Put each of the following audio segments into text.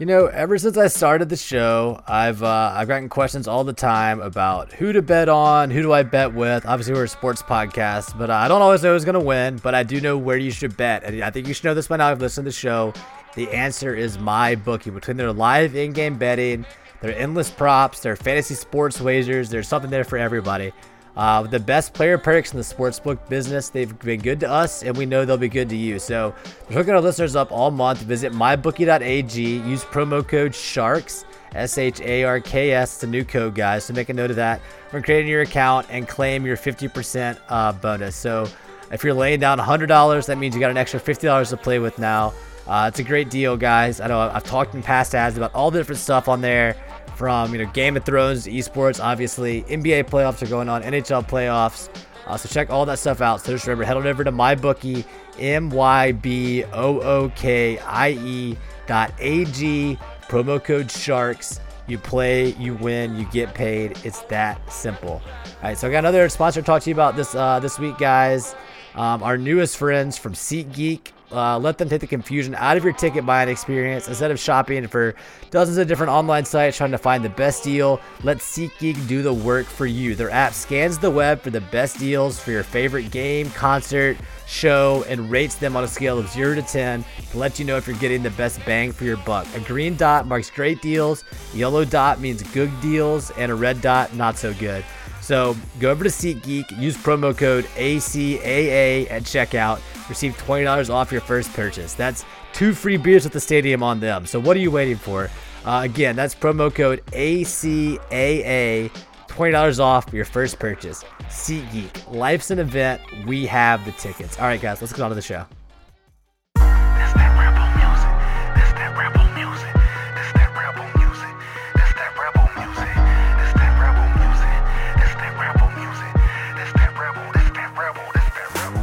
You know, ever since I started the show, I've uh, I've gotten questions all the time about who to bet on, who do I bet with. Obviously, we're a sports podcast, but I don't always know who's going to win. But I do know where you should bet, and I think you should know this by now. If you listen to the show, the answer is my bookie. Between their live in-game betting, their endless props, their fantasy sports wagers, there's something there for everybody. Uh, the best player perks in the sportsbook business. They've been good to us, and we know they'll be good to you. So, we're hooking our listeners up all month. Visit mybookie.ag. Use promo code SHARKS, S H A R K S. It's a new code, guys. So, make a note of that when creating your account and claim your 50% uh, bonus. So, if you're laying down $100, that means you got an extra $50 to play with now. Uh, it's a great deal, guys. I know I've talked in past ads about all the different stuff on there from you know Game of Thrones esports. Obviously, NBA playoffs are going on, NHL playoffs. Uh, so check all that stuff out. So just remember, head on over to MyBookie, M Y B O O K I E dot A G. Promo code Sharks. You play, you win, you get paid. It's that simple. All right, so I got another sponsor to talk to you about this uh, this week, guys. Um, our newest friends from SeatGeek. Uh, let them take the confusion out of your ticket buying experience. Instead of shopping for dozens of different online sites trying to find the best deal, let SeatGeek do the work for you. Their app scans the web for the best deals for your favorite game, concert, show, and rates them on a scale of 0 to 10 to let you know if you're getting the best bang for your buck. A green dot marks great deals, yellow dot means good deals, and a red dot, not so good. So go over to SeatGeek, use promo code ACAA at checkout, receive $20 off your first purchase. That's two free beers at the stadium on them. So what are you waiting for? Uh, again, that's promo code ACAA, $20 off your first purchase. SeatGeek, life's an event. We have the tickets. All right, guys, let's get on to the show.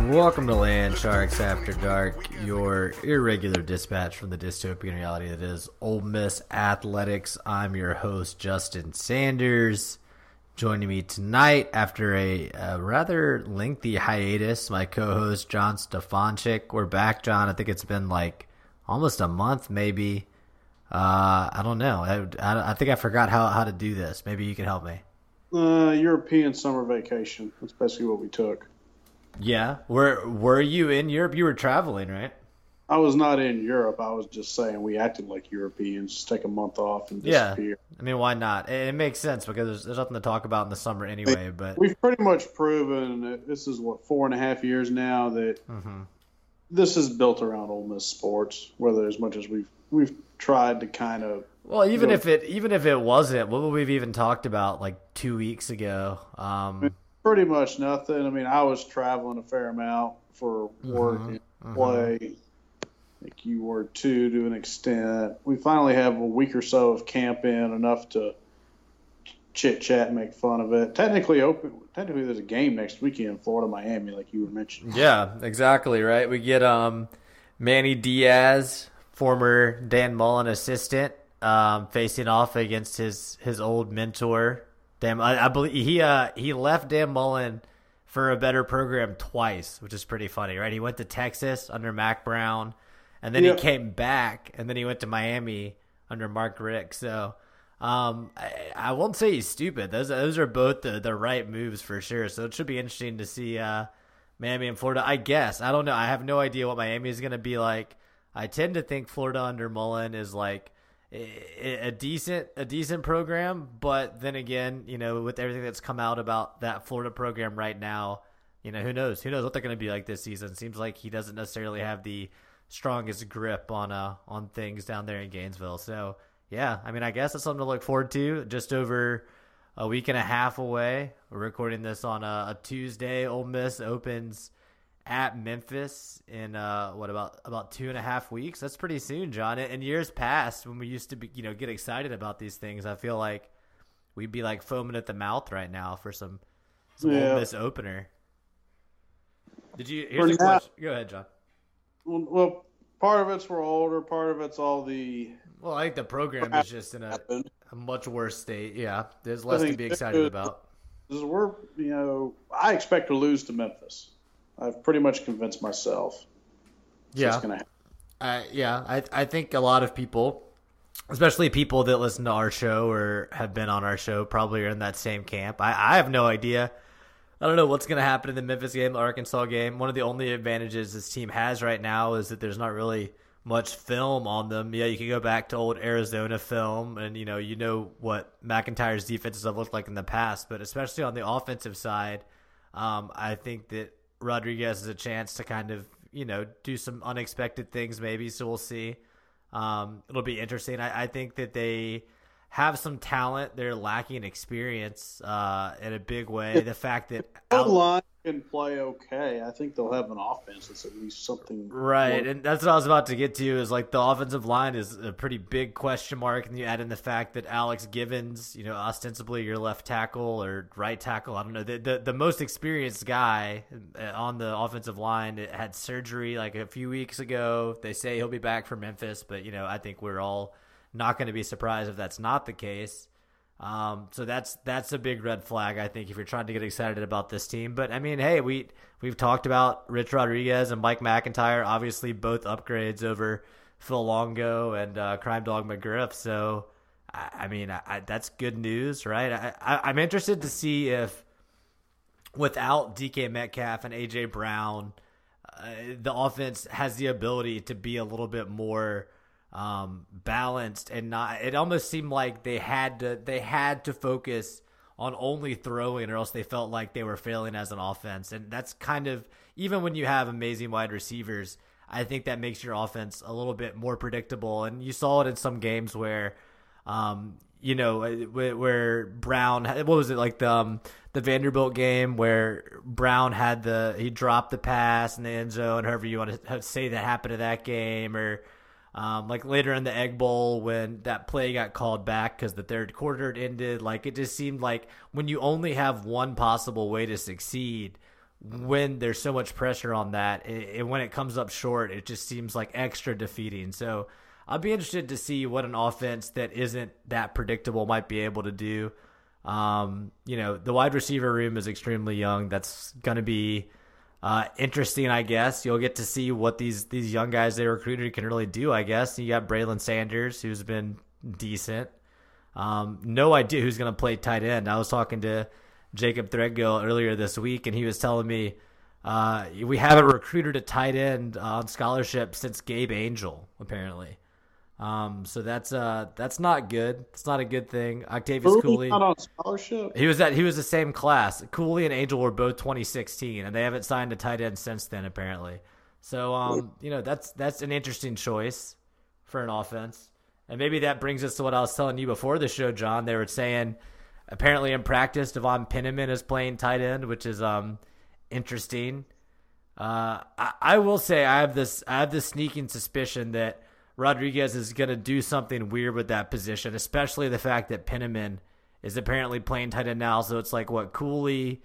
Welcome to Land Sharks After Dark, your irregular dispatch from the dystopian reality that is Ole Miss Athletics. I'm your host, Justin Sanders. Joining me tonight after a, a rather lengthy hiatus, my co-host John Stefanchik. We're back, John. I think it's been like almost a month, maybe. Uh, I don't know. I, I, I think I forgot how, how to do this. Maybe you can help me. Uh, European summer vacation. That's basically what we took. Yeah. Were Were you in Europe? You were traveling, right? I was not in Europe. I was just saying we acted like Europeans. Just take a month off and disappear. Yeah. I mean, why not? It, it makes sense because there's, there's nothing to talk about in the summer anyway. But we've pretty much proven that this is what four and a half years now that mm-hmm. this is built around Ole Miss sports. Whether as much as we've we've tried to kind of well, even you know, if it even if it wasn't, what would we've even talked about like two weeks ago? Um, pretty much nothing. I mean, I was traveling a fair amount for work Mhm, and play. I think you were too, to an extent. We finally have a week or so of camp in, enough to chit chat make fun of it. Technically, open. Technically, there's a game next weekend, in Florida Miami, like you were mentioning. Yeah, exactly right. We get um Manny Diaz, former Dan Mullen assistant, um, facing off against his his old mentor. Dan, I, I believe he uh he left Dan Mullen for a better program twice, which is pretty funny, right? He went to Texas under Mack Brown, and then Yeah. he came back, and then he went to Miami under Mark Richt. So. Um, I, I won't say he's stupid. Those those are both the, the right moves for sure. So it should be interesting to see uh, Miami and Florida. I guess I don't know. I have no idea what Miami is going to be like. I tend to think Florida under Mullen is like a, decent a decent program, but then again, you know, with everything that's come out about that Florida program right now, you know, who knows? Who knows what they're going to be like this season? Seems like he doesn't necessarily have the strongest grip on uh on things down there in Gainesville. So yeah, I mean, I guess it's something to look forward to. Just over a week and a half away. We're recording this on a, a Tuesday. Ole Miss opens at Memphis in uh, what about about two and a half weeks? That's pretty soon, John. In years past, when we used to be, you know, get excited about these things, I feel like we'd be like foaming at the mouth right now for some some yeah. Ole Miss opener. Did you? Here's a question. Go ahead, John. Well, part of it's we're older. Part of it's all the. Well, I think the program is just in a, a much worse state. Yeah, there's less to be excited about. We're, you know, I expect to lose to Memphis. I've pretty much convinced myself. Yeah. Uh, yeah, I I think a lot of people, especially people that listen to our show or have been on our show, probably are in that same camp. I, I have no idea. I don't know what's going to happen in the Memphis game, the Arkansas game. One of the only advantages this team has right now is that there's not really much film on them. Yeah, you can go back to old Arizona film, and you know you know what MacIntyre's defenses have looked like in the past. But especially on the offensive side, um, I think that Rodriguez a chance to kind of you know do some unexpected things maybe. So we'll see. Um, it'll be interesting. I, I, think that they have some talent. They're lacking experience uh, in a big way. The fact that out- can play okay. I think they'll have an offense that's at least something. Right, more. and that's what I was about to get to. Is like the offensive line is a pretty big question mark, and you add in the fact that Alex Givens, you know, ostensibly your left tackle or right tackle, I don't know, the the, the most experienced guy on the offensive line had surgery like a few weeks ago. They say he'll be back for Memphis, but you know, I think we're all not going to be surprised if that's not the case. Um, so that's that's a big red flag, I think, if you're trying to get excited about this team. But I mean, hey, we we've talked about Rich Rodriguez and Mike MacIntyre, obviously both upgrades over Phil Longo and uh, Crime Dog McGriff. So I, I mean, I, that's good news, right? I, am interested to see if without DK Metcalf and AJ Brown, uh, the offense has the ability to be a little bit more um, balanced and not. It almost seemed like they had to they had to focus on only throwing, or else they felt like they were failing as an offense. And that's kind of even when you have amazing wide receivers. I think that makes your offense a little bit more predictable. And you saw it in some games where, um, you know, where Brown, what was it like the um, the Vanderbilt game where Brown had the he dropped the pass in the end zone, however you want to say that happened to that game, or um, like later in the Egg Bowl when that play got called back because the third quarter ended, like it just seemed like when you only have one possible way to succeed, when there's so much pressure on that, and when it comes up short, it just seems like extra defeating. So I'd be interested to see what an offense that isn't that predictable might be able to do. Um, you know, the wide receiver room is extremely young. That's going to be uh, interesting, I guess. You'll get to see what these these young guys they recruited can really do. I guess you got Braylon Sanders, who's been decent. Um, no idea who's going to play tight end. I was talking to Jacob Threadgill earlier this week, and he was telling me uh, we haven't recruited a tight end on scholarship since Gabe Angel, apparently. Um, so that's uh that's not good. It's not a good thing. Octavius Cooley not on scholarship. He was at he was the same class. Cooley and Angel were both 2016, and they haven't signed a tight end since then apparently. So um you know that's that's an interesting choice for an offense, and maybe that brings us to what I was telling you before the show, John. They were saying apparently in practice Devon Penniman is playing tight end, which is um interesting. Uh, I, I will say I have this I have this sneaking suspicion that Rodriguez is going to do something weird with that position, especially the fact that Penniman is apparently playing tight end now. So it's like what Cooley,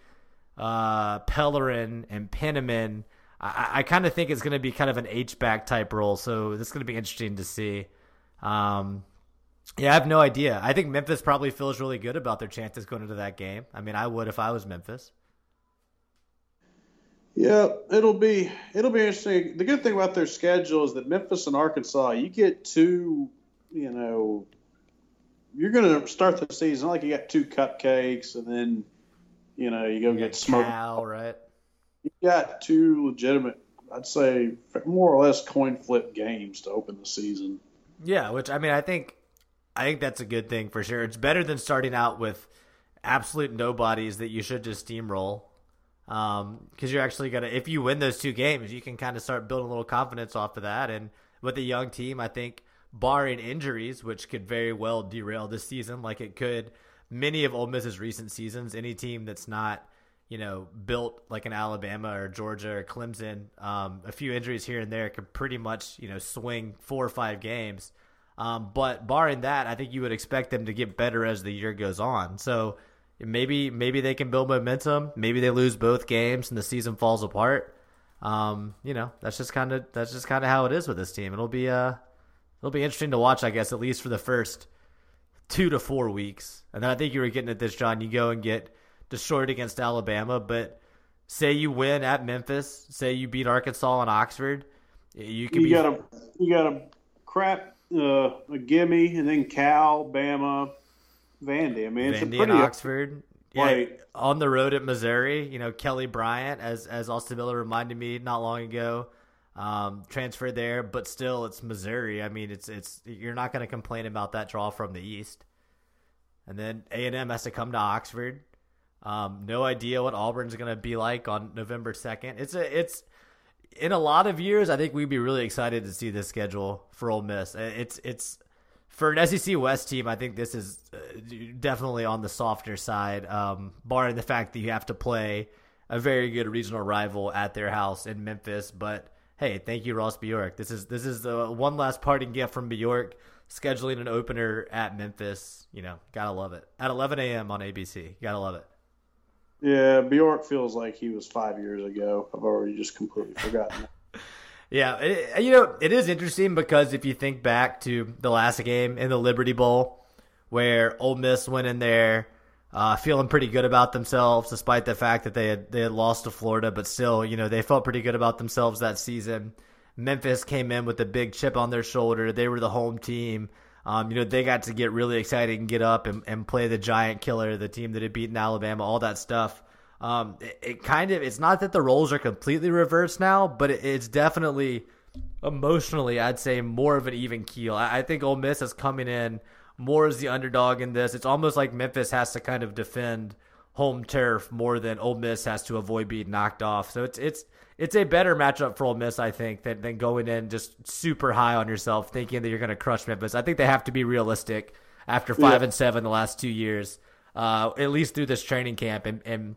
uh, Pellerin, and Penniman. I, I kind of think it's going to be kind of an H back type role. So this is going to be interesting to see. Um, yeah, I have no idea. I think Memphis probably feels really good about their chances going into that game. I mean, I would if I was Memphis. Yeah, it'll be it'll be interesting. The good thing about their schedule is that Memphis and Arkansas, you get two, you know, you're going to start the season like you got two cupcakes, and then you know you go you get smoked. Cal, right? You got two legitimate, I'd say, more or less coin flip games to open the season. Yeah, which I mean, I think I think that's a good thing for sure. It's better than starting out with absolute nobodies that you should just steamroll because um, you're actually gonna if you win those two games, you can kind of start building a little confidence off of that. And with a young team, I think barring injuries, which could very well derail this season, like it could many of Ole Miss's recent seasons. Any team that's not you know built like an Alabama or Georgia or Clemson, um, a few injuries here and there could pretty much you know swing four or five games. Um, but barring that, I think you would expect them to get better as the year goes on. So maybe maybe they can build momentum. Maybe they lose both games and the season falls apart. Um, you know, that's just kind of that's just kind of how it is with this team. It'll be uh it'll be interesting to watch, I guess, at least for the first two to four weeks. And then I think you were getting at this, John. You go and get destroyed against Alabama, but say you win at Memphis, say you beat Arkansas and Oxford, you could you be got a you got a crap uh, a gimme, and then Cal, Bama, Vandy. I mean, it's Vandy a pretty and Oxford. Yeah, on the road at Missouri, you know Kelly Bryant, as as Austin Miller reminded me not long ago, um, transferred there, but still it's Missouri. I mean, it's it's you're not going to complain about that draw from the East. And then A and M has to come to Oxford. Um, no idea what Auburn's going to be like on November second. It's a it's in a lot of years. I think we'd be really excited to see this schedule for Ole Miss. It's it's for an SEC West team, I think this is uh, definitely on the softer side, um, barring the fact that you have to play a very good regional rival at their house in Memphis. But hey, thank you, Ross Bjork. This is this is the one last parting gift from Bjork, scheduling an opener at Memphis. You know, gotta love it at 11 a.m. on ABC. Gotta love it. Yeah, Bjork feels like he was five years ago. I've already just completely forgotten. Yeah, it, you know, it is interesting because if you think back to the last game in the Liberty Bowl, where Ole Miss went in there uh, feeling pretty good about themselves, despite the fact that they had they had lost to Florida, but still, you know, they felt pretty good about themselves that season. Memphis came in with a big chip on their shoulder. They were the home team. Um, you know, they got to get really excited and get up and, and play the giant killer, the team that had beaten Alabama, all that stuff. Um, it, it kind of, it's not that the roles are completely reversed now, but it, it's definitely emotionally, I'd say more of an even keel. I, I think Ole Miss is coming in more as the underdog in this. It's almost like Memphis has to kind of defend home turf more than Ole Miss has to avoid being knocked off. So it's it's it's a better matchup for Ole Miss, I think, than, than going in just super high on yourself, thinking that you're going to crush Memphis. I think they have to be realistic after five Yeah. and seven the last two years, uh, at least through this training camp, and and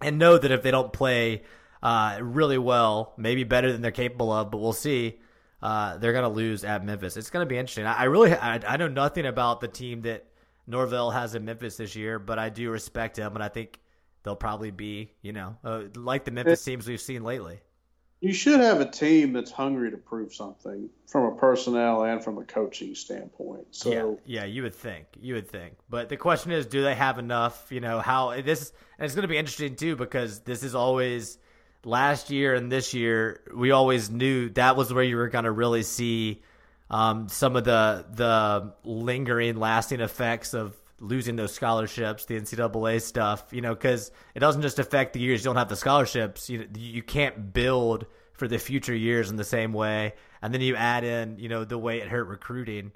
and know that if they don't play uh, really well, maybe better than they're capable of, but we'll see. Uh, they're gonna lose at Memphis. It's gonna be interesting. I, I really, I, I know nothing about the team that Norvell has in Memphis this year, but I do respect him, and I think they'll probably be, you know, uh, like the Memphis teams we've seen lately. You should have a team that's hungry to prove something from a personnel and from a coaching standpoint. So yeah, yeah, you would think, you would think, but the question is, do they have enough? You know, how this, and it's going to be interesting too because this is always last year and this year. We always knew that was where you were going to really see um, some of the the lingering, lasting effects of losing those scholarships, the NCAA stuff. You know, because it doesn't just affect the years you don't have the scholarships. You you can't build for the future years in the same way, and then you add in, you know, the way it hurt recruiting.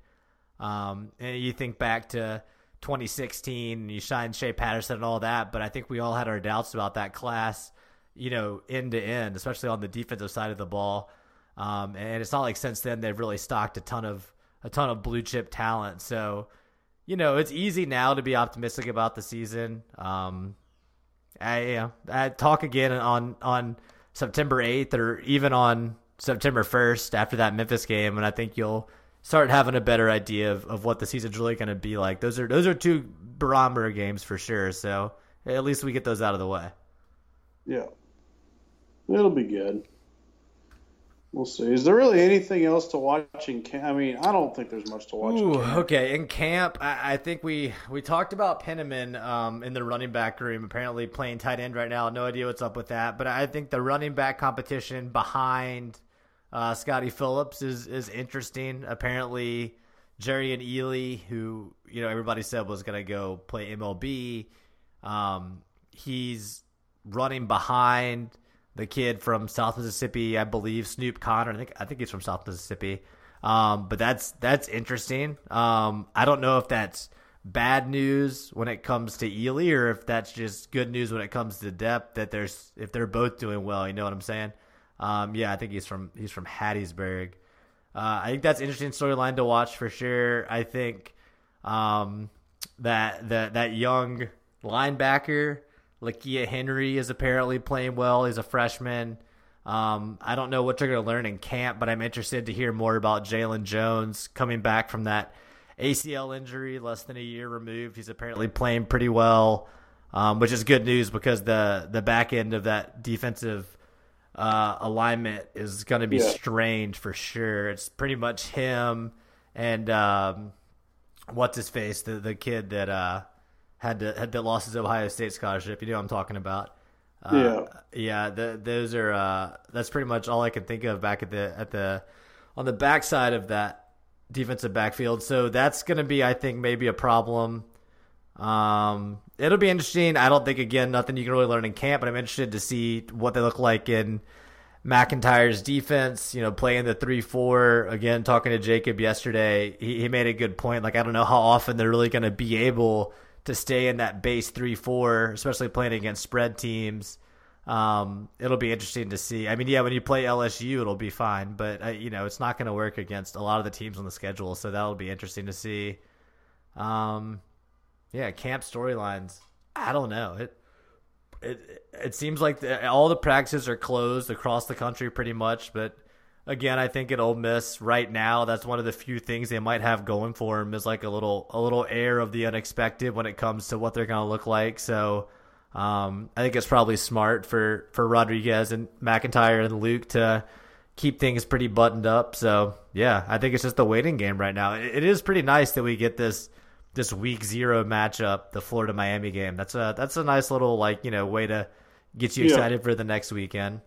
Um, and you think back to 2016, and you shine Shea Patterson and all that, but I think we all had our doubts about that class, you know, end to end, especially on the defensive side of the ball. Um, and it's not like since then they've really stocked a ton of a ton of blue chip talent. So, you know, it's easy now to be optimistic about the season. Um, I, you know, I talk again on on September 8th or even on September 1st after that Memphis game, and I think you'll start having a better idea of, of what the season's really going to be like. Those are those are two barometer games for sure. So at least we get those out of the way. yeah, it'll be good. We'll see. Is there really anything else to watch in camp? I mean, I don't think there's much to watch. in Ooh, camp. okay. In camp, I, I think we we talked about Penniman um, in the running back room. Apparently playing tight end right now. No idea what's up with that. But I think the running back competition behind uh, Scotty Phillips is is interesting. Apparently, Jerrion Ealy, who you know everybody said was going to go play MLB, um, he's running behind the kid from South Mississippi, I believe, Snoop Connor. I think I think he's from South Mississippi. Um, but that's that's interesting. Um, I don't know if that's bad news when it comes to Ealy, or if that's just good news when it comes to depth. That there's if they're both doing well, you know what I'm saying? Um, yeah, I think he's from he's from Hattiesburg. Uh, I think that's interesting storyline to watch for sure. I think um, that that that young linebacker Lakia Henry is apparently playing well. He's a freshman. Um, I don't know what they're going to learn in camp, but I'm interested to hear more about Jalen Jones coming back from that ACL injury, less than a year removed. He's apparently playing pretty well, um, which is good news because the the back end of that defensive uh, alignment is going to be yeah. strange for sure. It's pretty much him and um, what's his face, the the kid that uh, had to had that lost his Ohio State scholarship. You know what I'm talking about. Uh, yeah, yeah. The, those are uh, that's pretty much all I can think of back at the at the on the backside of that defensive backfield. So that's going to be, I think, maybe a problem. Um, it'll be interesting. I don't think again nothing you can really learn in camp, but I'm interested to see what they look like in MacIntyre's defense. You know, playing the three four again. Talking to Jacob yesterday, he, he made a good point. Like I don't know how often they're really going to be able to stay in that base three four, especially playing against spread teams. Um, it'll be interesting to see. I mean, yeah, when you play LSU, it'll be fine, but uh, you know, it's not going to work against a lot of the teams on the schedule. So that'll be interesting to see. Um, yeah, camp storylines. I don't know. It it it seems like the, all the practices are closed across the country pretty much, but again, I think at Ole Miss right now, that's one of the few things they might have going for them is like a little a little air of the unexpected when it comes to what they're going to look like. So um, I think it's probably smart for, for Rodriguez and MacIntyre and Luke to keep things pretty buttoned up. So yeah, I think it's just a waiting game right now. It, it is pretty nice that we get this this week zero matchup, the Florida Miami game. That's a that's a nice little like you know way to get you excited yeah. for the next weekend.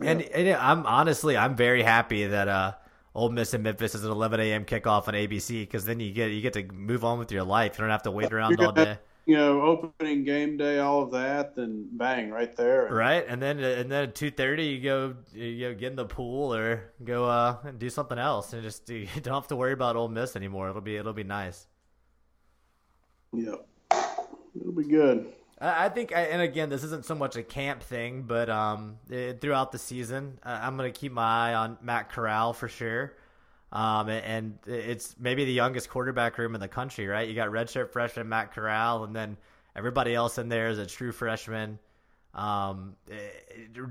Yeah. And, and I'm honestly I'm very happy that uh Ole Miss and Memphis is an 11 a.m. kickoff on ABC because then you get you get to move on with your life. You don't have to wait around all day you know, opening game day, all of that, then bang, right there. Right, and then and then at two thirty, you go you know, get in the pool or go uh do something else, and just you don't have to worry about Ole Miss anymore. It'll be it'll be nice. Yep, it'll be good. I think, and again, this isn't so much a camp thing, but um, it, throughout the season, I'm going to keep my eye on Matt Corral for sure. Um, and it's maybe the youngest quarterback room in the country, right? You got redshirt freshman Matt Corral, and then everybody else in there is a true freshman. Um,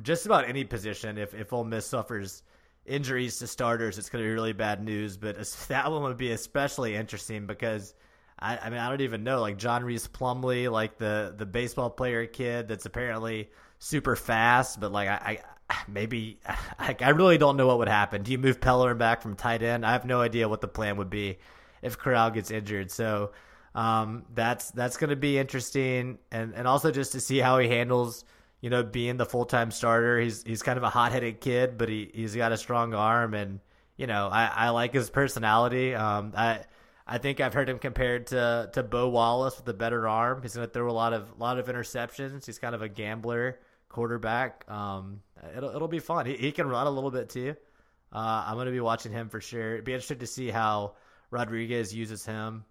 just about any position, if if Ole Miss suffers injuries to starters, it's going to be really bad news. But that one would be especially interesting because I, I mean I don't even know like John Reese Plumley, like the the baseball player kid that's apparently super fast, but like I, maybe I, I really don't know what would happen. Do you move Pellerin back from tight end? I have no idea what the plan would be if Corral gets injured. So um, that's that's going to be interesting, and and also just to see how he handles you know being the full time starter. He's he's kind of a hot headed kid, but he he's got a strong arm, and you know I, I like his personality. Um, I. I think I've heard him compared to to Bo Wallace with a better arm. He's going to throw a lot of lot of interceptions. He's kind of a gambler quarterback. Um, it'll it'll be fun. He, he can run a little bit too. Uh, I'm going to be watching him for sure. It'd be interested to see how Rodriguez uses him.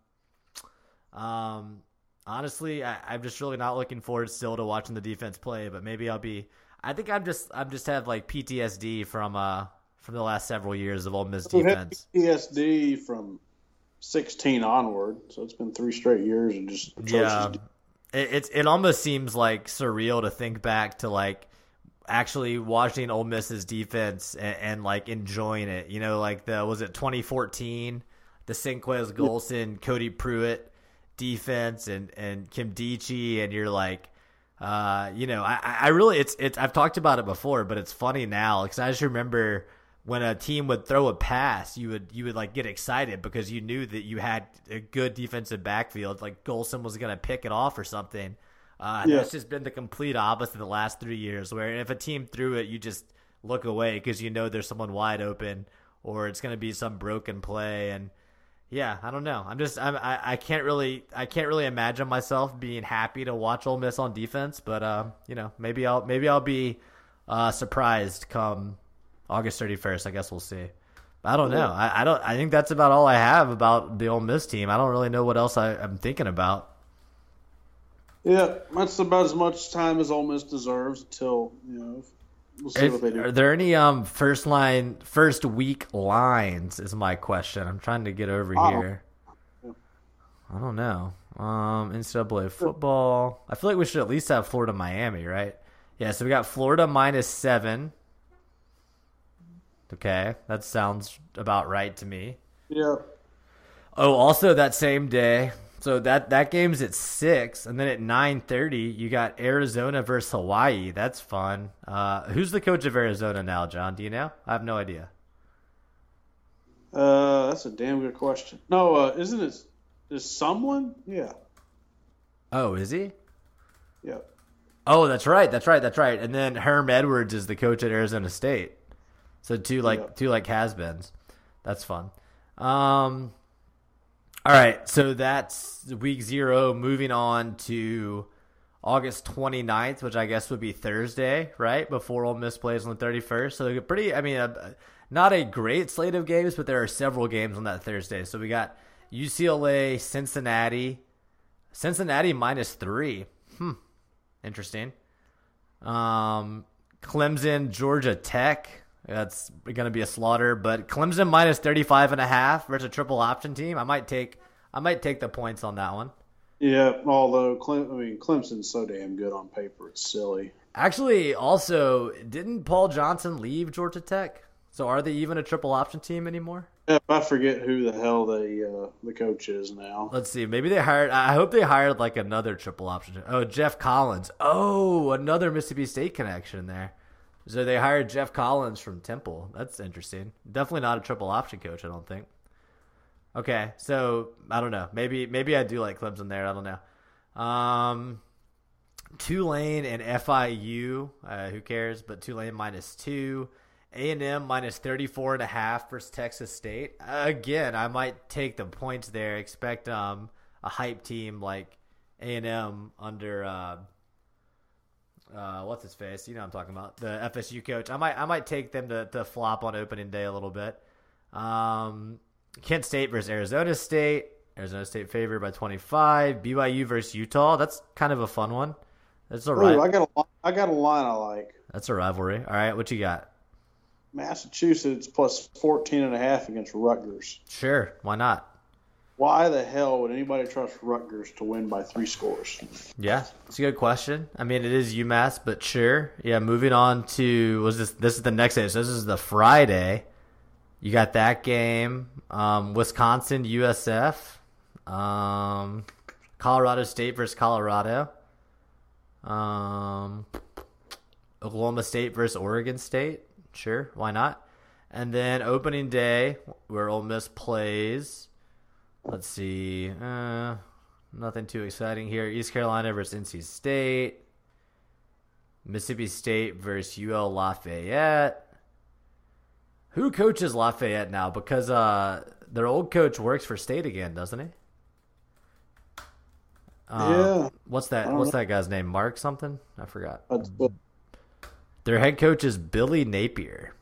Um, honestly, I, I'm just really not looking forward still to watching the defense play. But maybe I'll be. I think I'm just I'm just have like PTSD from uh from the last several years of Ole Miss defense. PTSD from 16 onward, so it's been three straight years and just yeah. It, it it almost seems like surreal to think back to like actually watching Ole Miss's defense and, and, like enjoying it. You know, like the was it 2014, the Senquez Golson, Cody Prewitt defense, and and Kim Nkemdiche, and you're like. Uh, you know, I, I really, it's, it's, I've talked about it before, but it's funny now because I just remember when a team would throw a pass, you would, you would like get excited because you knew that you had a good defensive backfield. Like Golson was going to pick it off or something. Uh, yeah. That's just been the complete opposite the last three years, where if a team threw it, you just look away because you know there's someone wide open or it's going to be some broken play. And yeah, I don't know. I'm just I'm, I I can't really I can't really imagine myself being happy to watch Ole Miss on defense, but uh, you know maybe I'll maybe I'll be uh, surprised come August 31st. I guess we'll see. I don't know. I, I don't. I think that's about all I have about the Ole Miss team. I don't really know what else I, I'm thinking about. Yeah, that's about as much time as Ole Miss deserves until you know. We'll see If- what they do. are there any um first line first week lines? Is my question. I'm trying to get over here. I don't know. Um, NCAA football. I feel like we should at least have Florida Miami, right? Yeah. So we got Florida minus seven. Okay, that sounds about right to me. yeah, Oh, also that same day. So that that game's at six, and then at nine thirty, you got Arizona versus Hawaii. That's fun. Uh, who's the coach of Arizona now, John? Do you know? I have no idea. uh, that's a damn good question. No, uh, isn't it? Is someone? Yeah, Oh, is he? yeah. Oh, that's right. That's right. That's right. And then Herm Edwards is the coach at Arizona State. So two like Yeah. two like has-beens. That's fun. Um All right, so that's week 0 moving on to August 29th, which I guess would be Thursday, right? Before Ole Miss plays on the 31st. So pretty I mean uh, not a great slate of games, but there are several games on that Thursday. So we got UCLA, Cincinnati, Cincinnati minus 3. Hmm. Interesting. Um, Clemson, Georgia Tech. That's going to be a slaughter, but Clemson minus 35 and a half versus a triple option team. I might take I might take the points on that one. Yeah, although Clem, I mean Clemson's so damn good on paper, it's silly. Actually, also, didn't Paul Johnson leave Georgia Tech? So are they even a triple option team anymore? Yeah, I forget who the hell the uh, the coach is now. Let's see. Maybe they hired. I hope they hired like another triple option. Oh, Geoff Collins. Oh, another Mississippi State connection there. So they hired Geoff Collins from Temple. That's interesting. Definitely not a triple option coach. I don't think. Okay, so I don't know. Maybe maybe I do like Clemson there. I don't know. Um, Tulane and FIU. Uh, who cares? But Tulane minus two. A&M minus 34 and a half versus Texas State. Again, I might take the points there. Expect um, a hype team like A&M under uh, uh, what's his face? You know what I'm talking about. The FSU coach. I might I might take them to, to flop on opening day a little bit. Um, Kent State versus Arizona State. Arizona State favored by 25. BYU versus Utah. That's kind of a fun one. That's a Ooh, right. I got a I got a line I like. That's a rivalry. All right, what you got? Massachusetts plus 14 and a half against Rutgers. Sure, why not? Why the hell would anybody trust Rutgers to win by three scores? Yeah, it's a good question. I mean, it is UMass, but sure. Yeah, moving on to was this? This is the next day. So this is the Friday. You got that game. Um, Wisconsin, USF. Um, Colorado State versus Colorado. Um, Oklahoma State versus Oregon State. Sure, why not? And then opening day, where Ole Miss plays. Let's see. Uh, nothing too exciting here. East Carolina versus NC State. Mississippi State versus UL Lafayette. Who coaches Lafayette now? Because uh, their old coach works for State again, doesn't he? Um, Yeah. What's that? What's know. that guy's name? Mark something? I forgot. Their head coach is Billy Napier.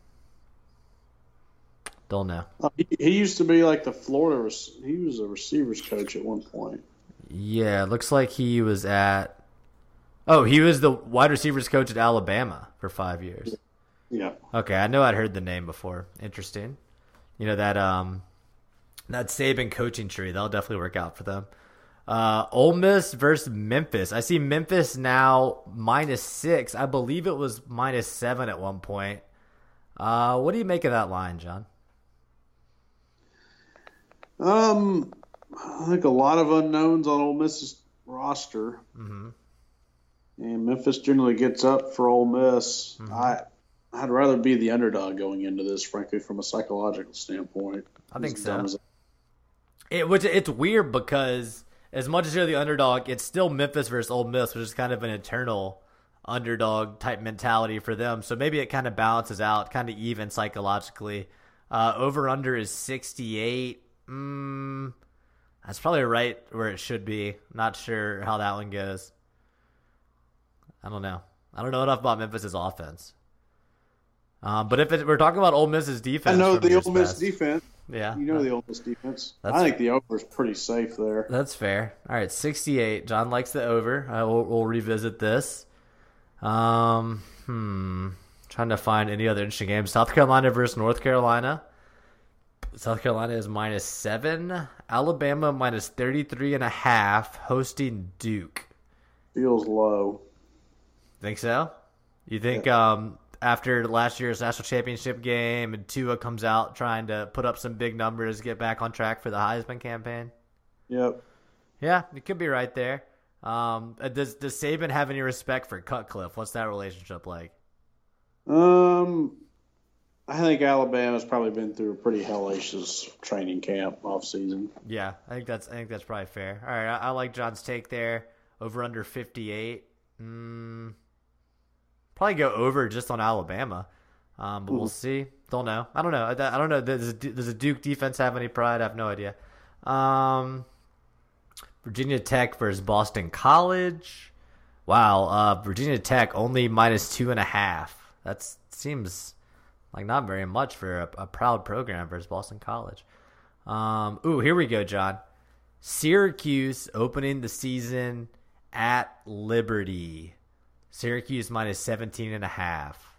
Don't know. He, he used to be like the Florida. He was a receivers coach at one point. Yeah, looks like he was at. Oh, he was the wide receivers coach at Alabama for five years. Yeah. Okay, I know I'd heard the name before. Interesting. You know that um, that Saban coaching tree that'll definitely work out for them. Uh, Ole Miss versus Memphis. I see Memphis now minus six. I believe it was minus seven at one point. Uh, what do you make of that line, John? Um, I think a lot of unknowns on Ole Miss's roster. Mm-hmm. And Memphis generally gets up for Ole Miss. Mm-hmm. I, I'd rather be the underdog going into this, frankly, from a psychological standpoint. I think so. It which it's weird because as much as you're the underdog, it's still Memphis versus Ole Miss, which is kind of an eternal underdog type mentality for them. So maybe it kind of balances out, kind of even psychologically. Uh, over under is 68. Mm, that's probably right where it should be. Not sure how that one goes. I don't know. I don't know enough about Memphis's offense. Um, but if it, we're talking about Ole Miss's defense, I know the Ole Miss past- defense. Yeah, You know the Ole Miss defense. I think the over is pretty safe there. That's fair. All right, 68. John likes the over. I will, we'll revisit this. Um, hmm. Trying to find any other interesting games. South Carolina versus North Carolina. South Carolina is minus seven. Alabama minus 33 and a half, hosting Duke. Feels low. Think so? You think um, after last year's national championship game and Tua comes out trying to put up some big numbers, get back on track for the Heisman campaign? Yep. Yeah, you could be right there. Um, uh, does does Saban have any respect for Cutcliffe? What's that relationship like? Um, I think Alabama's probably been through a pretty hellacious training camp off season. Yeah, I think that's I think that's probably fair. All right, I, I like John's take there. Over under fifty eight. Mm, probably go over just on Alabama, um, but we'll see. Don't know. I don't know. I, I don't know. Does does the Duke defense have any pride? I have no idea. Um, Virginia Tech versus Boston College. Wow, uh, Virginia Tech only minus two and a half. That seems like not very much for a, a proud program versus Boston College. Um, ooh, here we go, John. Syracuse opening the season at Liberty. Syracuse minus 17 and a half.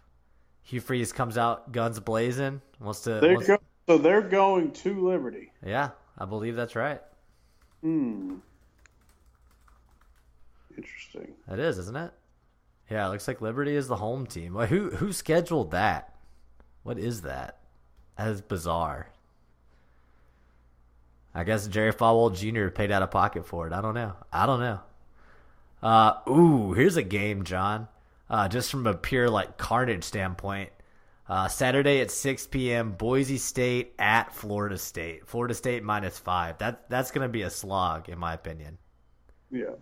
Hugh Freeze comes out guns blazing. Wants to They're wants- go- so they're going to Liberty. Yeah, I believe that's right. Hmm. Interesting. It is, isn't it? Yeah, it looks like Liberty is the home team. Who who scheduled that? What is that? That is bizarre. I guess Jerry Falwell Jr. paid out of pocket for it. I don't know. I don't know. Uh, ooh, here's a game, John. Uh, just from a pure like carnage standpoint. Uh, Saturday at 6 p.m. Boise State at Florida State. Florida State minus five. That that's gonna be a slog, in my opinion. Yeah,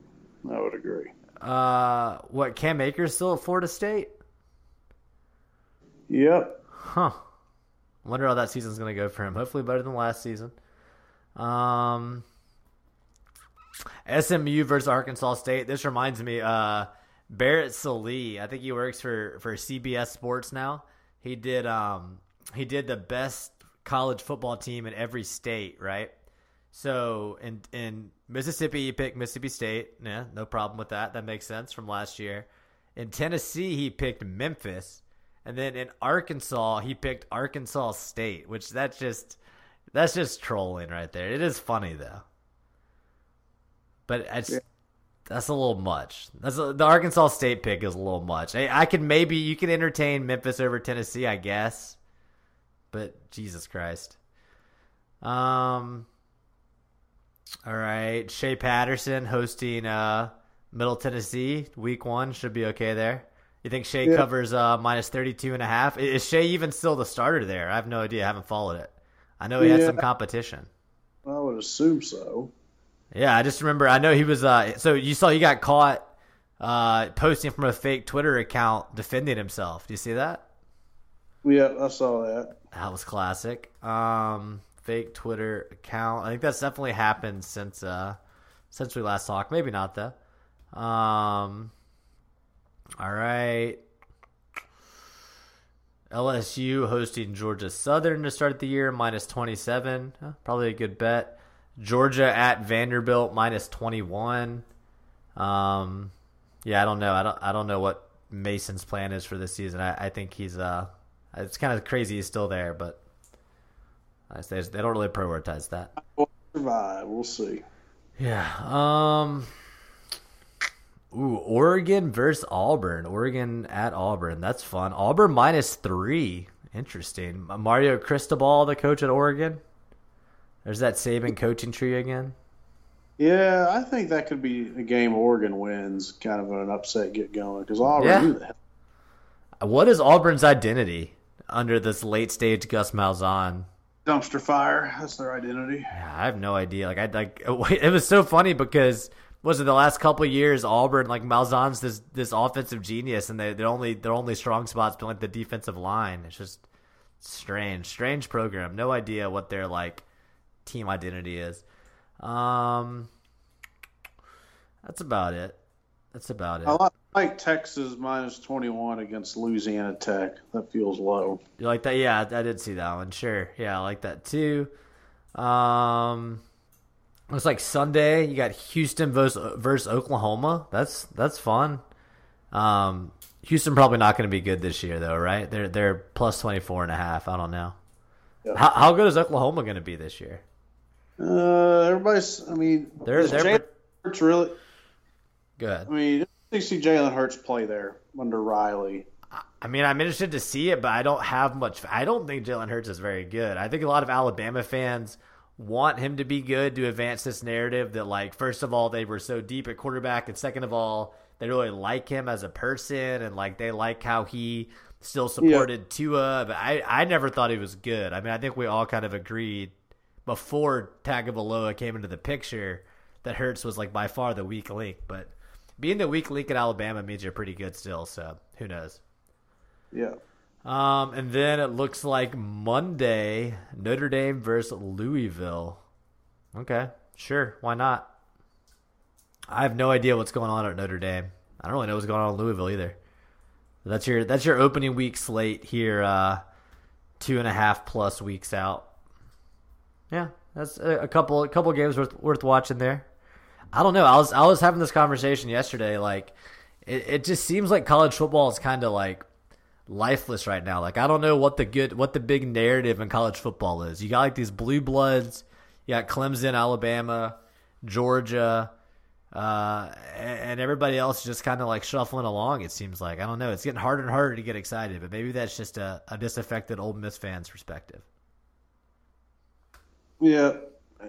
I would agree. Uh, what Cam Akers still at Florida State? Yep. Huh. Wonder how that season's gonna go for him. Hopefully better than last season. Um, SMU versus Arkansas State. This reminds me, uh, Barrett Sallee. I think he works for for CBS Sports now. He did um he did the best college football team in every state, right? So in in Mississippi, he picked Mississippi State. Yeah, no problem with that. That makes sense from last year. In Tennessee, he picked Memphis, and then in Arkansas, he picked Arkansas State, which that's just that's just trolling right there. It is funny though, but it's that's a little much. That's a, the Arkansas State pick is a little much. I, I could maybe you can entertain Memphis over Tennessee, I guess, but Jesus Christ. Um. All right, Shea Patterson hosting uh, Middle Tennessee week one should be okay there. You think Shea Yeah. covers uh, minus 32 and a half? Is Shea even still the starter there? I have no idea. I haven't followed it. I know he had some competition. I would assume so. Yeah, I just remember. I know he was. Uh, so you saw he got caught uh, posting from a fake Twitter account defending himself. Do you see that? Yeah, I saw that. That was classic. Um, fake Twitter account. I think that's definitely happened since uh, since we last talked. Maybe not though. Um, all right. LSU hosting Georgia Southern to start the year, minus 27. Huh, Probably a good bet. Georgia at Vanderbilt, minus 21. Um, yeah, I don't know. I don't. I don't know what Mason's plan is for this season. I, I think he's. Uh, it's kind of crazy he's still there, but I say they don't really prioritize that. We'll survive. We'll see. Yeah. Um. Ooh, Oregon versus Auburn. Oregon at Auburn. That's fun. Auburn minus three. Interesting. Mario Cristobal, the coach at Oregon. There's that Saban coaching tree again. Yeah, I think that could be a game Oregon wins, kind of an upset get going because Auburn Yeah. What is Auburn's identity under this late stage Gus Malzahn? Dumpster fire. That's their identity. Yeah, I have no idea. Like I like it was so funny because was it the last couple years Auburn like Malzahn's this this offensive genius and they they only their only strong spots been like the defensive line. It's just strange, strange program. No idea what their like team identity is. Um, that's about it. That's about it. I like Texas minus 21 against Louisiana Tech. That feels low. You like that? Yeah, I did see that one. Sure. Yeah, I like that too. Um, looks like Sunday you got Houston versus, versus Oklahoma. That's that's fun. Um, Houston probably not going to be good this year though, right? They're they're plus 24 and a half. I don't know. Yeah. How, how good is Oklahoma going to be this year? Uh, everybody's. I mean, They're- they're- Jalen Hurts really? Good. I mean, you see Jalen Hurts play there under Riley. I mean, I'm interested to see it, but I don't have much. I don't think Jalen Hurts is very good. I think a lot of Alabama fans want him to be good to advance this narrative that, like, first of all, they were so deep at quarterback, and second of all, they really like him as a person, and like they like how he still supported Tua. But I, I never thought he was good. I mean, I think we all kind of agreed before Tagovailoa came into the picture that Hurts was like by far the weak link. But being the weak link at Alabama means you're pretty good still. So who knows? Yeah. Um, and then it looks like Monday, Notre Dame versus Louisville. Okay, sure, why not? I have no idea what's going on at Notre Dame. I don't really know what's going on in Louisville either. That's your that's your opening week slate here. Uh, two and a half plus weeks out. Yeah, that's a, a couple a couple games worth worth watching there. I don't know. I was I was having this conversation yesterday. Like, it, it just seems like college football is kind of like lifeless right now. Like I don't know what the good what the big narrative in college football is. You got like these blue bloods, you got Clemson, Alabama, Georgia, uh, and everybody else just kind of like shuffling along. It seems like I don't know. It's getting harder and harder to get excited, but maybe that's just a, a disaffected Ole Miss fans perspective. Yeah.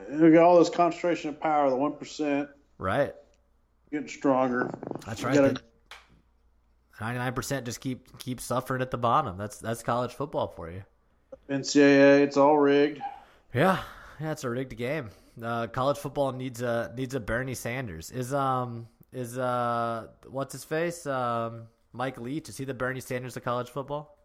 We got all this concentration of power, the 1% Right. getting stronger. That's right. Ninety nine percent just keep keep suffering at the bottom. That's that's college football for you. NCAA, it's all rigged. Yeah, yeah, it's a rigged game. Uh, college football needs a needs a Bernie Sanders. Is um is uh what's his face um Mike Leach? Is he the Bernie Sanders of college football?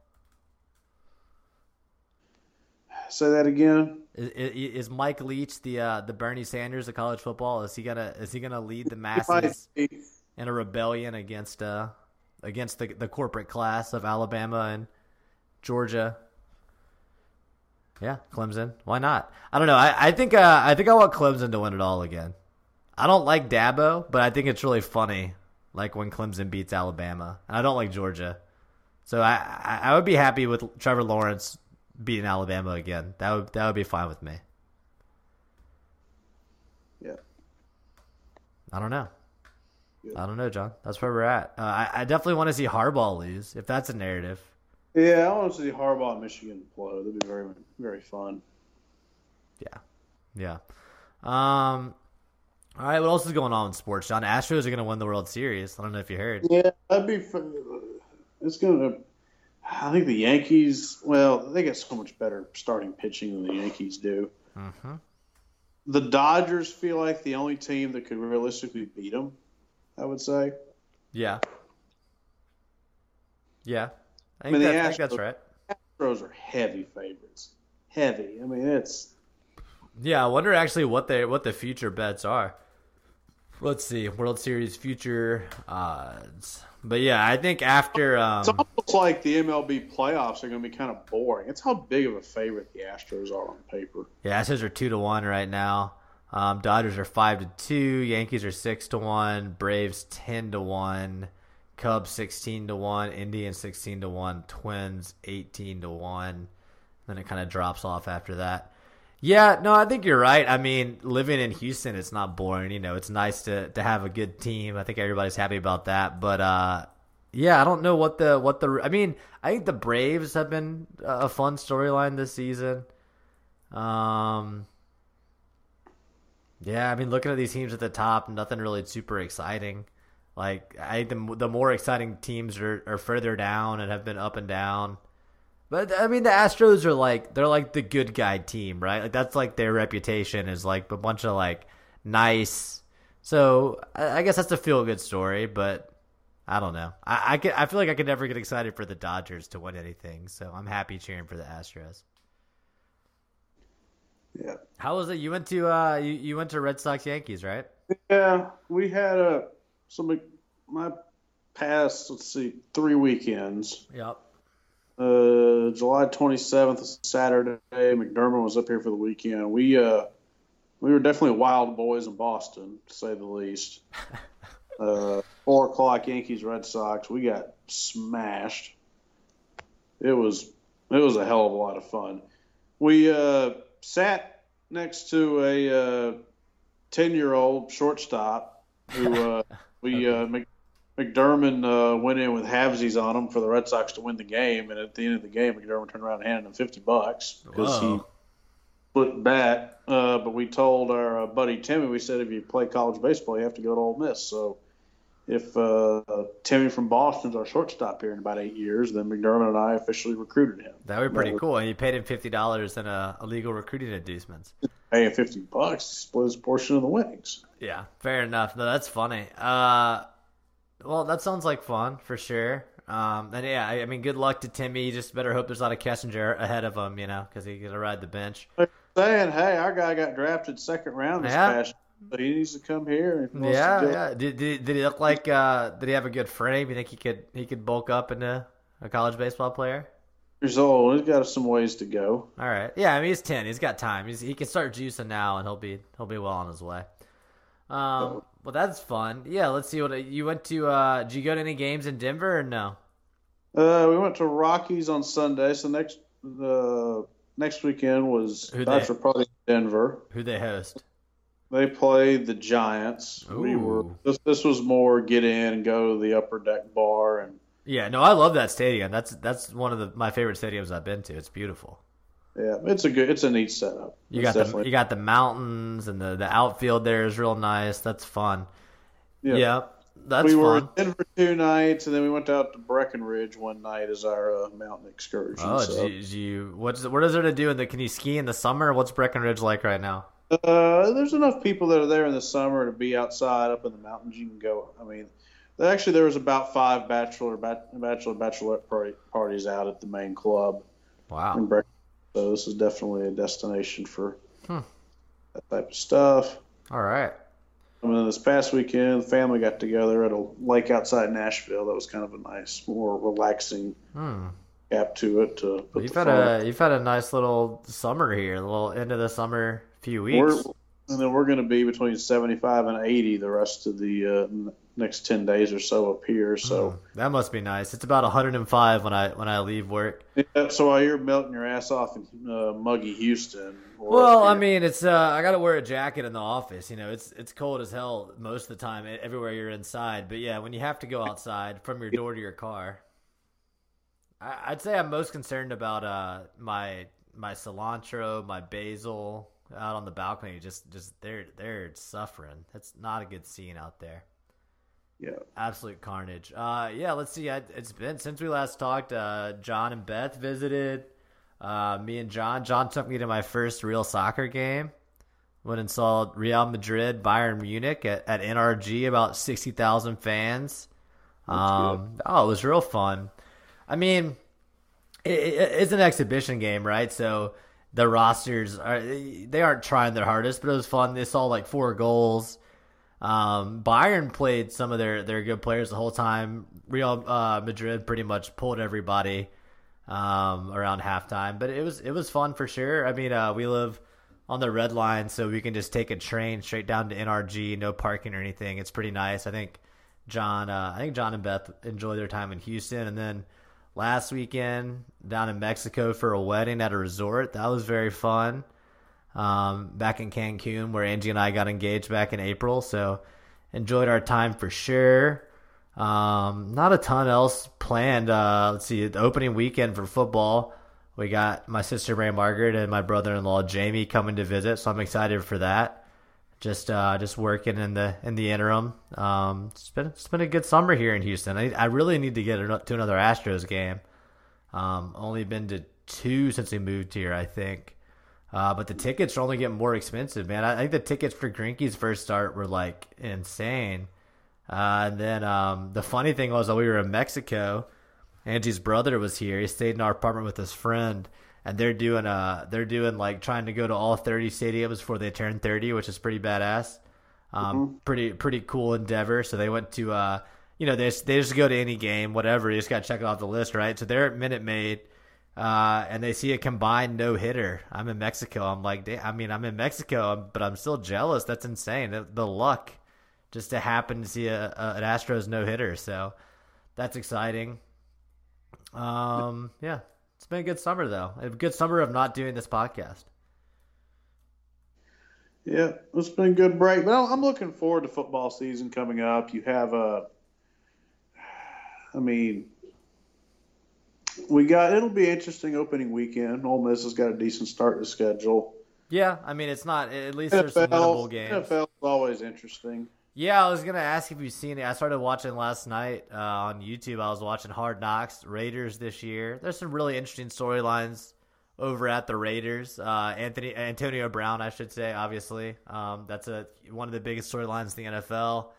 Say that again. Is, is is Mike Leach the uh, the Bernie Sanders of college football? Is he gonna is he gonna lead the masses in a rebellion against uh against the the corporate class of Alabama and Georgia? Yeah, Clemson. Why not? I don't know. I, I think uh, I think I want Clemson to win it all again. I don't like Dabo, but I think it's really funny, like when Clemson beats Alabama, and I don't like Georgia. So I I, I would be happy with Trevor Lawrence beating Alabama again. That would that would be fine with me. Yeah. I don't know. Good. I don't know, John. That's where we're at. Uh, I, I definitely want to see Harbaugh lose if that's a narrative. Yeah, I want to see Harbaugh and Michigan play. That'd be very, very fun. Yeah, yeah. Um. All right, what else is going on in sports, John? Astros are going to win the World Series. I don't know if you heard. Yeah, that'd be. fun. It's gonna. I think the Yankees. Well, they get so much better starting pitching than the Yankees do. Mm-hmm. The Dodgers feel like the only team that could realistically beat them. I would say. Yeah. Yeah. I I think, mean, the think that's right. Astros are heavy favorites. Heavy. I mean, it's Yeah, I wonder actually what they what the future bets are. Let's see, World Series future odds. But yeah, I think after um, it's almost like the MLB playoffs are going to be kind of boring. It's how big of a favorite the Astros are on paper. Yeah, Astros are two to one right now. Um, Dodgers are five to two. Yankees are six to one. Braves ten to one. Cubs sixteen to one. Indians sixteen to one. Twins eighteen to one. Then it kind of drops off after that. Yeah, no, I think you're right. I mean, living in Houston, it's not boring. You know, it's nice to to have a good team. I think everybody's happy about that. But uh, yeah, I don't know what the what the. I mean, I think the Braves have been a fun storyline this season. Um. Yeah, I mean, looking at these teams at the top, nothing really super exciting. Like, I think the, the more exciting teams are, are further down and have been up and down. But I mean, the Astros are like they're like the good guy team, right? Like that's like their reputation is like a bunch of like nice. So I, I guess that's a feel good story, but I don't know. I I, could, I feel like I could never get excited for the Dodgers to win anything, so I'm happy cheering for the Astros. Yeah. How was it? You went to uh you, you went to Red Sox Yankees, right? Yeah, we had a some my past let's see three weekends. Yep. Uh, July 27th Saturday. McDermott was up here for the weekend. We uh, we were definitely wild boys in Boston, to say the least. uh, four o'clock Yankees Red Sox. We got smashed. It was it was a hell of a lot of fun. We uh, sat next to a ten uh, year old shortstop who uh, we uh, McDermott uh, went in with halvesies on him for the Red Sox to win the game, and at the end of the game, McDermott turned around and handed him fifty bucks because he split bat. Uh, but we told our uh, buddy Timmy, we said if you play college baseball, you have to go to Ole Miss. So if uh, Timmy from Boston's our shortstop here in about eight years, then McDermott and I officially recruited him. That would be pretty cool. And you paid him fifty dollars in a illegal recruiting inducements. Paying fifty bucks split his portion of the winnings. Yeah, fair enough. No, that's funny. Uh, well, that sounds like fun for sure. Um, and yeah, I, I, mean, good luck to Timmy. You just better hope there's not a Kessinger ahead of him, you know, because he's gonna ride the bench. Saying, hey, our guy got drafted second round this yeah. past. So he needs to come here. yeah, yeah. Did, did, did he look like? Uh, did he have a good frame? You think he could he could bulk up into a college baseball player? Years old. He's got some ways to go. All right. Yeah, I mean he's ten. He's got time. He's, he can start juicing now, and he'll be he'll be well on his way. Um, well, that's fun. Yeah, let's see what you went to. Uh, did you go to any games in Denver or no? Uh, we went to Rockies on Sunday. So next the uh, next weekend was Who Bachelor they, Party in Denver. Who they host? They played the Giants. Ooh. We were this, this was more get in and go to the upper deck bar and. Yeah, no, I love that stadium. That's that's one of the, my favorite stadiums I've been to. It's beautiful. Yeah, it's a good, it's a neat setup. You got the you got the mountains and the, the outfield there is real nice. That's fun. Yeah, yeah that's we fun. were in Denver two nights, and then we went out to Breckenridge one night as our uh, mountain excursion. Oh, so. geez, you what's what is there to do? In the can you ski in the summer? What's Breckenridge like right now? Uh, there's enough people that are there in the summer to be outside up in the mountains. You can go. I mean, actually, there was about five bachelor bachelor bachelorette parties out at the main club. Wow. So this is definitely a destination for hmm. that type of stuff. All right. And then this past weekend, the family got together at a lake outside Nashville. That was kind of a nice, more relaxing hmm. gap to it. To well, you've had a you've had a nice little summer here, a little end of the summer few weeks. We're, and then we're going to be between 75 and 80 the rest of the uh, next 10 days or so up here. So mm, that must be nice. It's about 105 when I when I leave work. Yeah, so while you're melting your ass off in uh, muggy Houston. Well, I mean, it's uh, I got to wear a jacket in the office. You know, it's it's cold as hell most of the time everywhere you're inside. But yeah, when you have to go outside from your door to your car, I, would say I'm most concerned about uh, my my cilantro, my basil out on the balcony. Just just they're they're suffering. That's not a good scene out there. Yeah. Absolute carnage. Uh, yeah, let's see. It's been since we last talked. Uh, John and Beth visited. Uh, me and John. John took me to my first real soccer game. Went and saw Real Madrid, Bayern Munich at, at NRG, about 60,000 fans. Um, oh, it was real fun. I mean, it, it, it's an exhibition game, right? So the rosters are they aren't trying their hardest, but it was fun. They saw like four goals. Um, Bayern played some of their, their good players the whole time. Real uh, Madrid pretty much pulled everybody um, around halftime, but it was it was fun for sure. I mean, uh, we live on the red line, so we can just take a train straight down to NRG, no parking or anything. It's pretty nice. I think John, uh, I think John and Beth enjoyed their time in Houston, and then last weekend down in Mexico for a wedding at a resort. That was very fun um, back in Cancun, where Angie and I got engaged back in April. So enjoyed our time for sure. Um, not a ton else planned. Uh, let's see, the opening weekend for football. We got my sister Mary Margaret and my brother-in-law Jamie coming to visit, so I'm excited for that. Just uh, just working in the in the interim. Um, it's been it's been a good summer here in Houston. I, I really need to get to another Astros game. Um, only been to two since we moved here, I think. Uh, but the tickets are only getting more expensive, man. I think the tickets for Greinke's first start were like insane. Uh, and then um, the funny thing was, while we were in Mexico, Angie's brother was here. He stayed in our apartment with his friend, and they're doing uh they're doing like trying to go to all 30 stadiums before they turn 30, which is pretty badass. Um, mm-hmm. pretty pretty cool endeavor. So they went to uh, you know, they they just go to any game, whatever. You just got to check it off the list, right? So they're at Minute Maid, uh, and they see a combined no hitter. I'm in Mexico. I'm like, I mean, I'm in Mexico, but I'm still jealous. That's insane. The, the luck just to happen to see a, a an Astros no hitter. So that's exciting. Um, yeah, it's been a good summer though. A good summer of not doing this podcast. Yeah, it's been a good break, but I'm looking forward to football season coming up. You have a, I mean, we got it'll be interesting opening weekend. Ole Miss has got a decent start to schedule. Yeah, I mean it's not at least NFL, there's some games. NFL is always interesting. Yeah, I was gonna ask if you've seen it. I started watching last night uh, on YouTube. I was watching Hard Knocks Raiders this year. There's some really interesting storylines over at the Raiders. Uh, Anthony Antonio Brown, I should say, obviously. Um, that's a one of the biggest storylines in the NFL.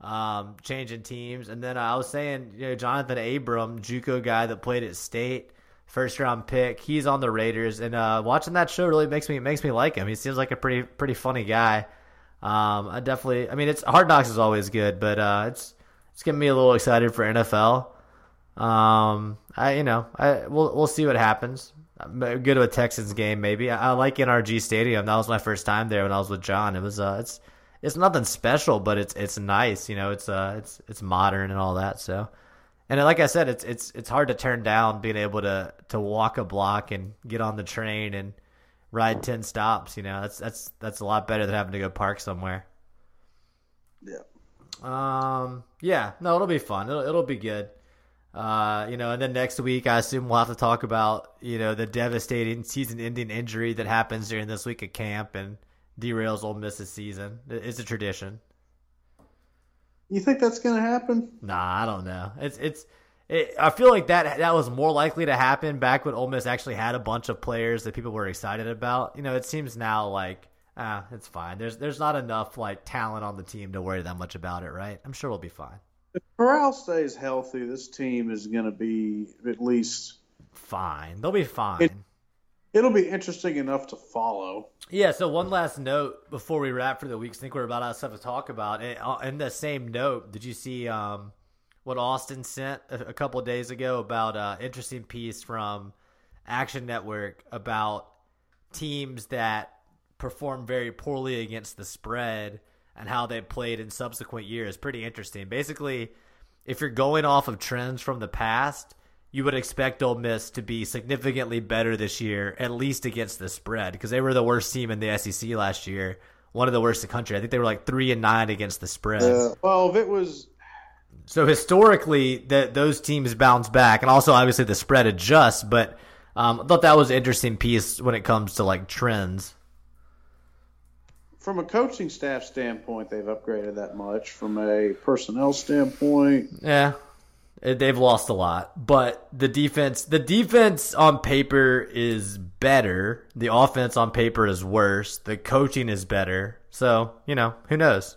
Um, changing teams, and then I was saying, you know, Jonathan Abram, JUCO guy that played at State, first round pick. He's on the Raiders, and uh, watching that show really makes me makes me like him. He seems like a pretty pretty funny guy. Um, I definitely, I mean, it's Hard Knocks is always good, but uh, it's it's getting me a little excited for NFL. Um, I you know, I we'll we'll see what happens. Go to a Texans game maybe. I, I, like NRG Stadium. That was my first time there when I was with John. It was uh, it's it's nothing special, but it's it's nice. You know, it's uh, it's it's modern and all that. So, and like I said, it's it's it's hard to turn down being able to to walk a block and get on the train and ride ten stops. You know, that's that's that's a lot better than having to go park somewhere. Yeah. Um. Yeah. No, it'll be fun. It'll it'll be good. Uh, you know, and then next week, I assume we'll have to talk about you know the devastating season-ending injury that happens during this week of camp and derails Ole Miss's season. It's a tradition. You think that's going to happen? Nah, I don't know. It's it's it, I feel like that that was more likely to happen back when Ole Miss actually had a bunch of players that people were excited about. You know, it seems now like ah, it's fine. There's there's not enough like talent on the team to worry that much about it, right? I'm sure we'll be fine. If Corral stays healthy, this team is going to be at least fine. They'll be fine. It, it'll be interesting enough to follow. Yeah. So one last note before we wrap for the week. I think we're about out of stuff to talk about. Uh, in the same note, did you see? Um, what Austin sent a, a couple days ago about an uh, interesting piece from Action Network about teams that perform very poorly against the spread and how they played in subsequent years. Pretty interesting. Basically, if you're going off of trends from the past, you would expect Ole Miss to be significantly better this year, at least against the spread, because they were the worst team in the SEC last year, one of the worst in the country. I think they were like three and nine against the spread. Uh, well, if it was so historically, that those teams bounce back, and also obviously the spread adjusts. But um, I thought that was an interesting piece when it comes to like trends. From a coaching staff standpoint, they've upgraded that much. From a personnel standpoint, yeah, they've lost a lot. But the defense, the defense on paper is better. The offense on paper is worse. The coaching is better. So you know, who knows?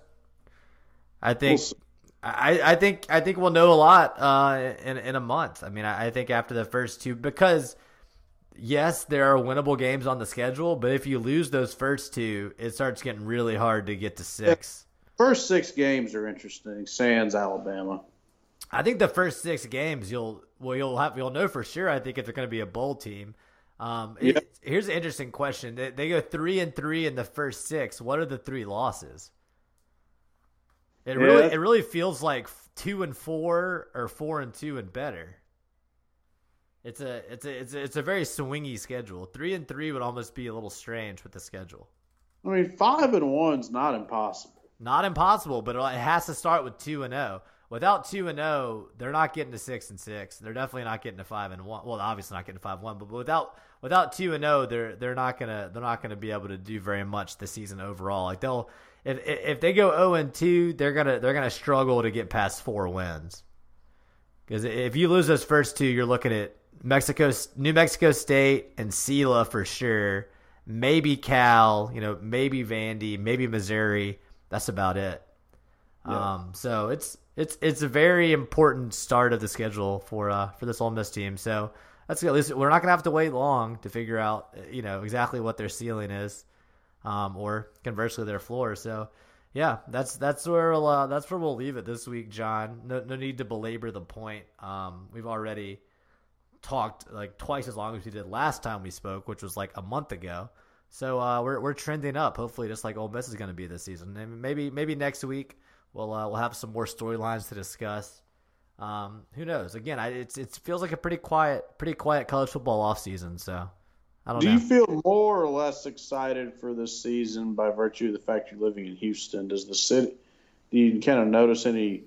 I think. I, I think I think we'll know a lot uh, in in a month. I mean, I, I think after the first two, because yes, there are winnable games on the schedule, but if you lose those first two, it starts getting really hard to get to six. First six games are interesting. Sans Alabama. I think the first six games you'll well you'll have you'll know for sure. I think if they're going to be a bowl team. Um, yep. it, here's an interesting question. They, they go three and three in the first six. What are the three losses? It yeah. really it really feels like two and four or four and two and better. It's a it's a it's a, it's a very swingy schedule. Three and three would almost be a little strange with the schedule. I mean, five and one's not impossible. Not impossible, but it has to start with two and zero. Oh. Without two and zero, oh, they're not getting to six and six. They're definitely not getting to five and one. Well, obviously not getting to five and one, but without without two and zero, oh, they're they're not gonna they're not gonna be able to do very much this season overall. Like they'll if if they go zero and two, they're gonna they're gonna struggle to get past four wins. Because if you lose those first two, you're looking at Mexico, New Mexico State, and Sela for sure. Maybe Cal, you know, maybe Vandy, maybe Missouri. That's about it. Yeah. Um, so it's it's it's a very important start of the schedule for uh for this Ole Miss team. So that's. At least we're not gonna have to wait long to figure out you know exactly what their ceiling is um, or conversely their floor. So yeah, that's that's where we'll, uh, that's where we'll leave it this week, John. No, no need to belabor the point. Um, we've already talked like twice as long as we did last time we spoke, which was like a month ago. So uh, we're we're trending up. Hopefully, just like Ole Miss is going to be this season. And maybe maybe next week we'll uh, we'll have some more storylines to discuss. Um, who knows? Again, I, it's it feels like a pretty quiet pretty quiet college football off season. So I don't Do know. you feel more or less excited for this season by virtue of the fact you're living in Houston? Does the city? Do you kind of notice any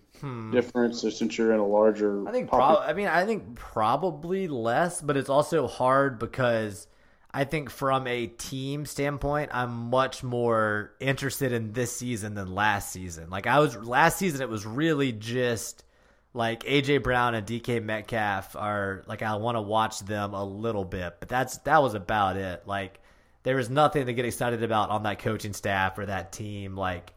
difference since you're in a larger? Hmm. I think prob- I mean I think probably less, but it's also hard because I think from a team standpoint, I'm much more interested in this season than last season. Like I was last season it was really just like AJ Brown and DK Metcalf are like I want to watch them a little bit, but that's that was about it. Like there was nothing to get excited about on that coaching staff or that team like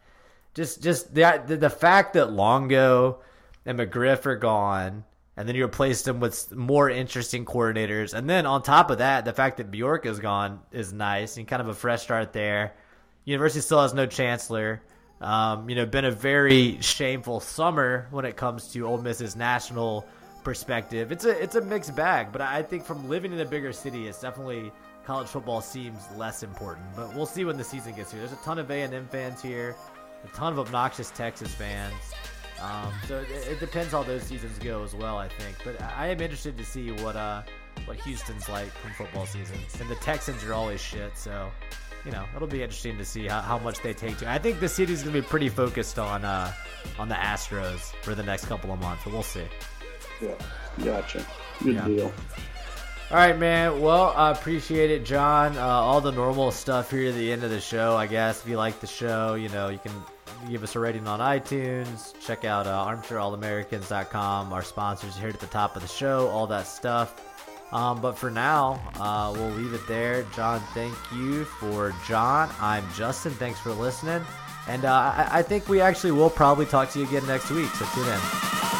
just just the the, fact that Longo and McGriff are gone, and then you replaced them with more interesting coordinators, and then on top of that, the fact that Bjork is gone is nice and kind of a fresh start there. University still has no chancellor. Um, you know, been a very shameful summer when it comes to Ole Miss's national perspective. It's a it's a mixed bag, but I think from living in a bigger city, it's definitely college football seems less important. But we'll see when the season gets here. There's a ton of A and M fans here, a ton of obnoxious Texas fans. Um, so it, it depends how those seasons go as well. I think, but I am interested to see what uh what Houston's like from football season. And the Texans are always shit, so you know it'll be interesting to see how, how much they take to. I think the city's gonna be pretty focused on uh on the Astros for the next couple of months, but we'll see. Yeah, gotcha. Good Yeah. deal. All right, man. Well, I appreciate it, John. Uh, all the normal stuff here at the end of the show, I guess. If you like the show, you know, you can give us a rating on iTunes. Check out uh, armchairallamericans.com, our sponsors here at the top of the show, all that stuff. Um, but for now, uh, we'll leave it there. John, thank you for John. I'm Justin. Thanks for listening. And uh, I, I think we actually will probably talk to you again next week. So tune in.